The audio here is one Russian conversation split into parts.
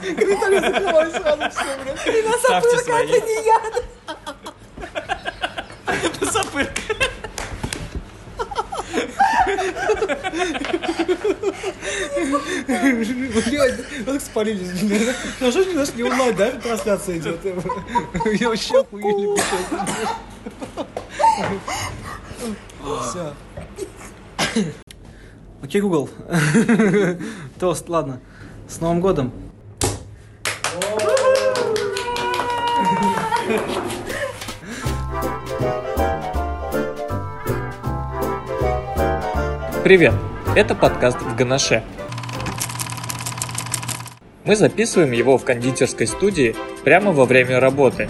Комментарий закрывай сразу все, блядь. Ставьте свои. Это не я. Запырка. Блядь, вот так спалились. Ну что ж наш не онлайн, да, трансляция идет? Я вообще охуели. Все. Окей, Google. Тост, ладно. С Новым годом. Привет! Это подкаст в Ганаше. Мы записываем его в кондитерской студии прямо во время работы.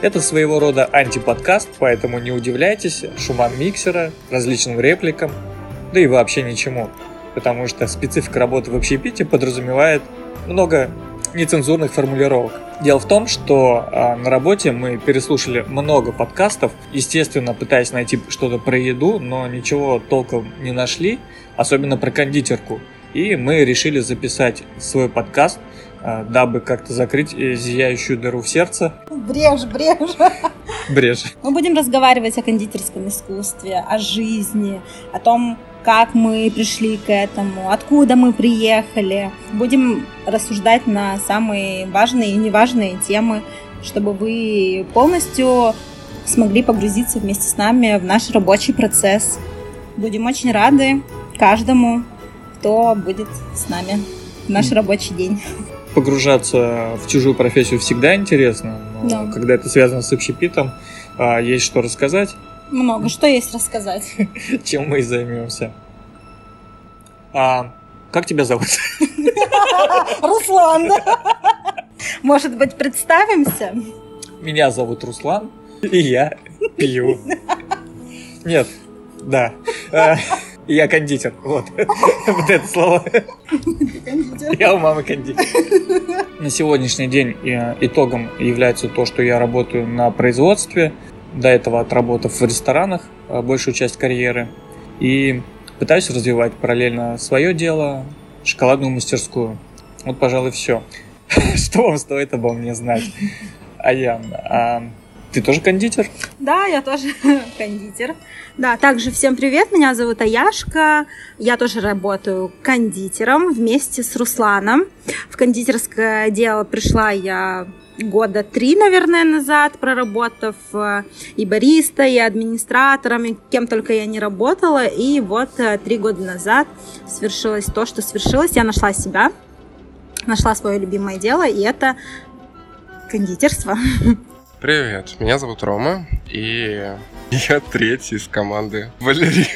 Это своего рода антиподкаст, поэтому не удивляйтесь шумам миксера, различным репликам, да и вообще ничему. Потому что специфика работы в общепите подразумевает много нецензурных формулировок. Дело в том, что а, на работе мы переслушали много подкастов, естественно, пытаясь найти что-то про еду, но ничего толком не нашли, особенно про кондитерку. И мы решили записать свой подкаст, а, дабы как-то закрыть э, зияющую дыру в сердце. Брешь, брешь. Брешь. Мы будем разговаривать о кондитерском искусстве, о жизни, о том, как мы пришли к этому, откуда мы приехали. Будем рассуждать на самые важные и неважные темы, чтобы вы полностью смогли погрузиться вместе с нами в наш рабочий процесс. Будем очень рады каждому, кто будет с нами в наш рабочий день. Погружаться в чужую профессию всегда интересно, но Да. когда это связано с общепитом, а, есть что рассказать, Много что есть рассказать. чем мы и займемся. А, как тебя зовут? Руслан, да? Может быть, представимся? Меня зовут Руслан, и я пью. Нет, да. А, Я кондитер, вот. Вот это слово. Я у мамы кондитер. На сегодняшний день э, итогом является то, что я работаю на производстве, до этого отработав в ресторанах э, большую часть карьеры. И пытаюсь развивать параллельно свое дело, шоколадную мастерскую. Вот, пожалуй, все. Что вам стоит обо мне знать? Аян, а ты тоже кондитер? Да, я тоже кондитер. Да, также всем привет, меня зовут Аяшка. Я тоже работаю кондитером вместе с Русланом. В кондитерское дело пришла я года три, наверное, назад, проработав э, и бариста, и администратором, и кем только я не работала. И вот э, три года назад свершилось то, что свершилось. Я нашла себя, нашла свое любимое дело, и это кондитерство. Привет, меня зовут Рома, и я третий из команды Валерий.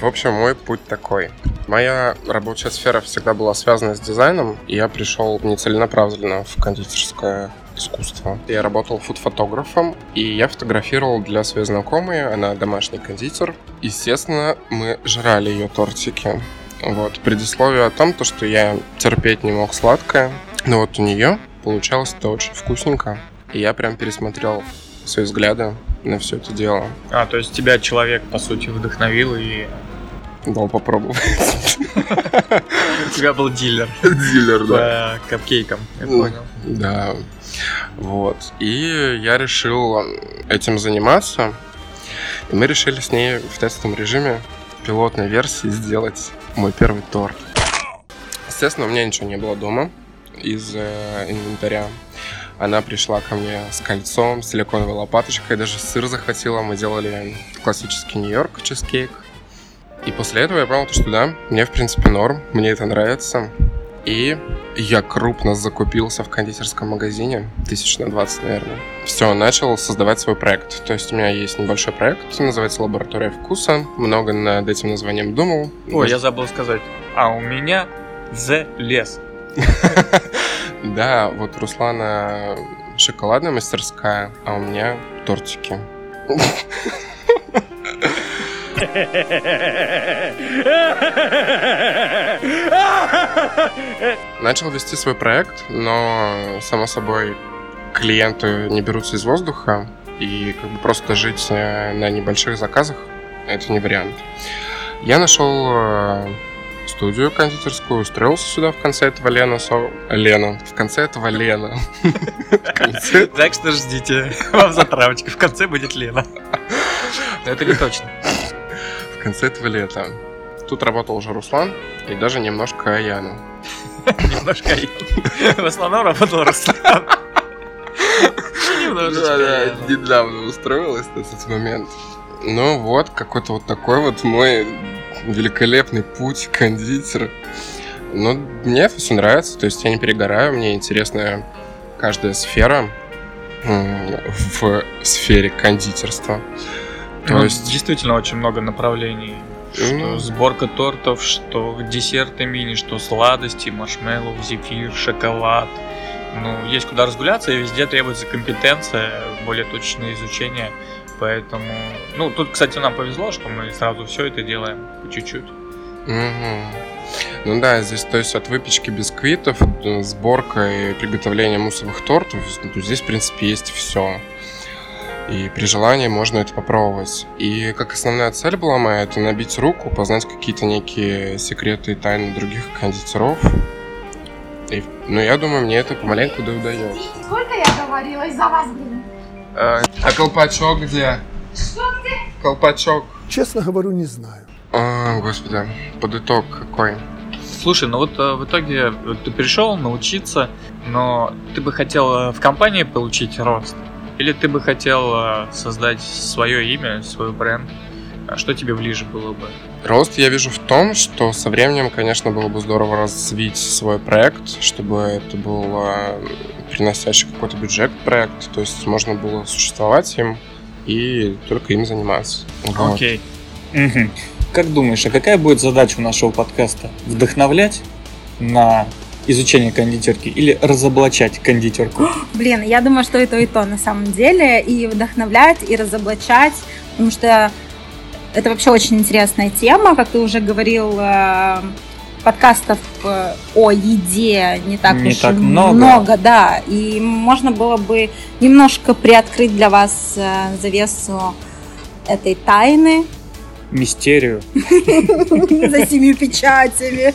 В общем, мой путь такой. Моя рабочая сфера всегда была связана с дизайном, и я пришел нецеленаправленно в кондитерское искусство. Я работал фуд-фотографом, и я фотографировал для своей знакомой, она домашний кондитер. Естественно, мы жрали ее тортики. Вот, предисловие о том, то, что я терпеть не мог сладкое, но вот у нее получалось это очень вкусненько. И я прям пересмотрел свои взгляды на все это дело. А, то есть тебя человек, по сути, вдохновил и Дал попробовать. у тебя был дилер Дилер, по капкейкам, я Ну. понял. Да. Вот. И я решил этим заниматься. И мы решили с ней в тестовом режиме пилотной версии сделать мой первый торт. Естественно, у меня ничего не было дома из э, инвентаря. Она пришла ко мне с кольцом, с силиконовой лопаточкой, даже сыр захватила. Мы делали классический Нью-Йорк чизкейк. И после этого я понял, что да, мне в принципе норм, мне это нравится. И я крупно закупился в кондитерском магазине, тысяч на 20, наверное. Все, начал создавать свой проект. То есть у меня есть небольшой проект, называется «Лаборатория вкуса». Много над этим названием думал. Ой, я забыл сказать. А у меня The лес. Да, вот Руслана шоколадная мастерская, а у меня тортики. Начал вести свой проект, но, само собой, клиенты не берутся из воздуха, и как бы просто жить э, на небольших заказах – это не вариант. Я нашел э, студию кондитерскую, устроился сюда в конце этого Лена. Со... Лена. В конце этого Лена. Так что ждите. Вам затравочка. В конце будет Лена. Это не точно. В конце этого лета. Тут работал уже Руслан и даже немножко Яна. Немножко В основном работал Руслан. Да, да, недавно устроилась на этот момент. Ну вот, какой-то вот такой вот мой великолепный путь кондитера. Ну, мне это все нравится, то есть я не перегораю, мне интересная каждая сфера в сфере кондитерства. То ну, есть действительно очень много направлений. Что ну, сборка тортов, что десерты мини, что сладости, маршмеллоу, зефир, шоколад. Ну, есть куда разгуляться, и везде требуется компетенция, более точное изучение. Поэтому, ну, тут, кстати, нам повезло, что мы сразу все это делаем по чуть-чуть. Угу. Ну да, здесь, то есть, от выпечки бисквитов, сборка и приготовления муссовых тортов, ну, здесь, в принципе, есть все. И при желании можно это попробовать. И как основная цель была моя, это набить руку, познать какие-то некие секреты и тайны других кондитеров. И, ну, я думаю, мне это помаленьку да удается. Сколько я говорила из-за вас, блин? А, а колпачок где? Что где? Колпачок. Честно говорю, не знаю. О, господи, под итог какой. Слушай, ну вот э, в итоге ты пришел научиться, но ты бы хотел в компании получить рост? Или ты бы хотел э, создать свое имя, свой бренд? А что тебе ближе было бы? Рост я вижу в том, что со временем, конечно, было бы здорово развить свой проект, чтобы это был приносящий какой-то бюджет проект, то есть можно было существовать им и только им заниматься. Окей. Вот. Угу. Как думаешь, а какая будет задача у нашего подкаста? Вдохновлять на изучение кондитерки или разоблачать кондитерку? Блин, я думаю, что и то, и то на самом деле. И вдохновлять, и разоблачать, потому что это вообще очень интересная тема, как ты уже говорил, э, подкастов э, о еде не так не уж так много. много, да, и можно было бы немножко приоткрыть для вас э, завесу этой тайны. Мистерию. За семи печатями.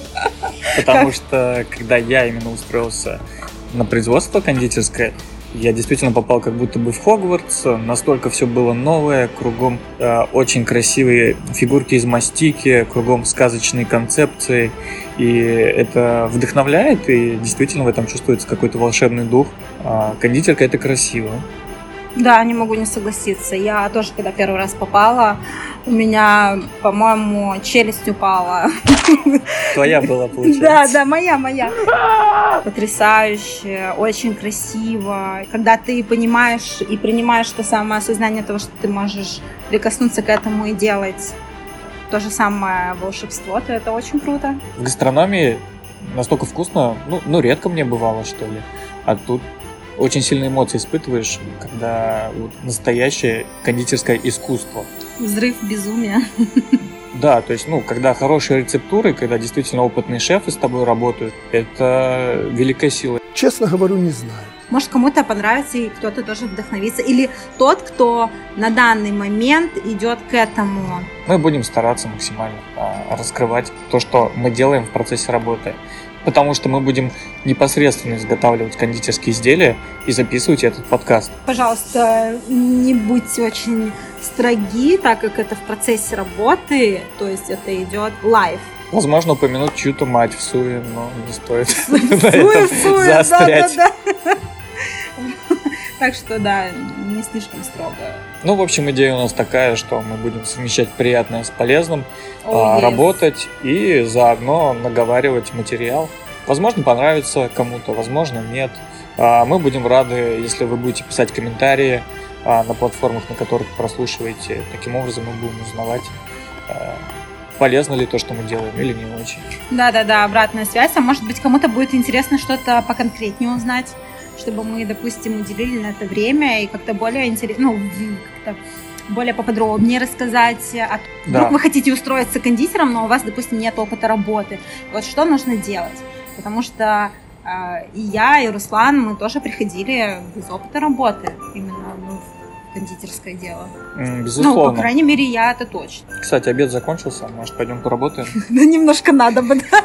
Потому что, когда я именно устроился на производство кондитерское, я действительно попал как будто бы в Хогвартс, настолько все было новое, кругом э, очень красивые фигурки из мастики, кругом сказочные концепции, и это вдохновляет, и действительно в этом чувствуется какой-то волшебный дух. А кондитерка это красиво. Да, не могу не согласиться. Я тоже, когда первый раз попала, у меня, по-моему, челюсть упала. Твоя была, получается. Да, да, моя, моя. Потрясающе, очень красиво. Когда ты понимаешь и принимаешь то самое осознание того, что ты можешь прикоснуться к этому и делать то же самое волшебство, то это очень круто. В гастрономии настолько вкусно, ну, ну редко мне бывало, что ли. А тут очень сильные эмоции испытываешь, когда вот настоящее кондитерское искусство. Взрыв безумия. Да, то есть, ну, когда хорошие рецептуры, когда действительно опытные шефы с тобой работают, это великая сила. Честно говорю, не знаю. Может, кому-то понравится и кто-то тоже вдохновится. Или тот, кто на данный момент идет к этому. Мы будем стараться максимально а, раскрывать то, что мы делаем в процессе работы потому что мы будем непосредственно изготавливать кондитерские изделия и записывать этот подкаст. Пожалуйста, не будьте очень строги, так как это в процессе работы, то есть это идет live. Возможно, упомянуть чью-то мать всуе, но не стоит заострять. Так что, да, не слишком строго. Ну, в общем, идея у нас такая, что мы будем совмещать приятное с полезным, oh, yes. работать и заодно наговаривать материал. Возможно, понравится кому-то, возможно, нет. А, мы будем рады, если вы будете писать комментарии а, на платформах, на которых прослушиваете. Таким образом мы будем узнавать, полезно ли то, что мы делаем, или не очень. Да-да-да, обратная связь. А может быть, кому-то будет интересно что-то поконкретнее узнать чтобы мы, допустим, уделили на это время и как-то более интересно, ну, как-то более поподробнее рассказать. А да. Вдруг вы хотите устроиться кондитером, но у вас, допустим, нет опыта работы. Вот что нужно делать? Потому что э, и я, и Руслан, мы тоже приходили без опыта работы. Именно ну, кондитерское дело. Ну, Безусловно. по крайней мере, я это точно. Кстати, обед закончился, может, пойдем поработаем? Да немножко надо бы, да.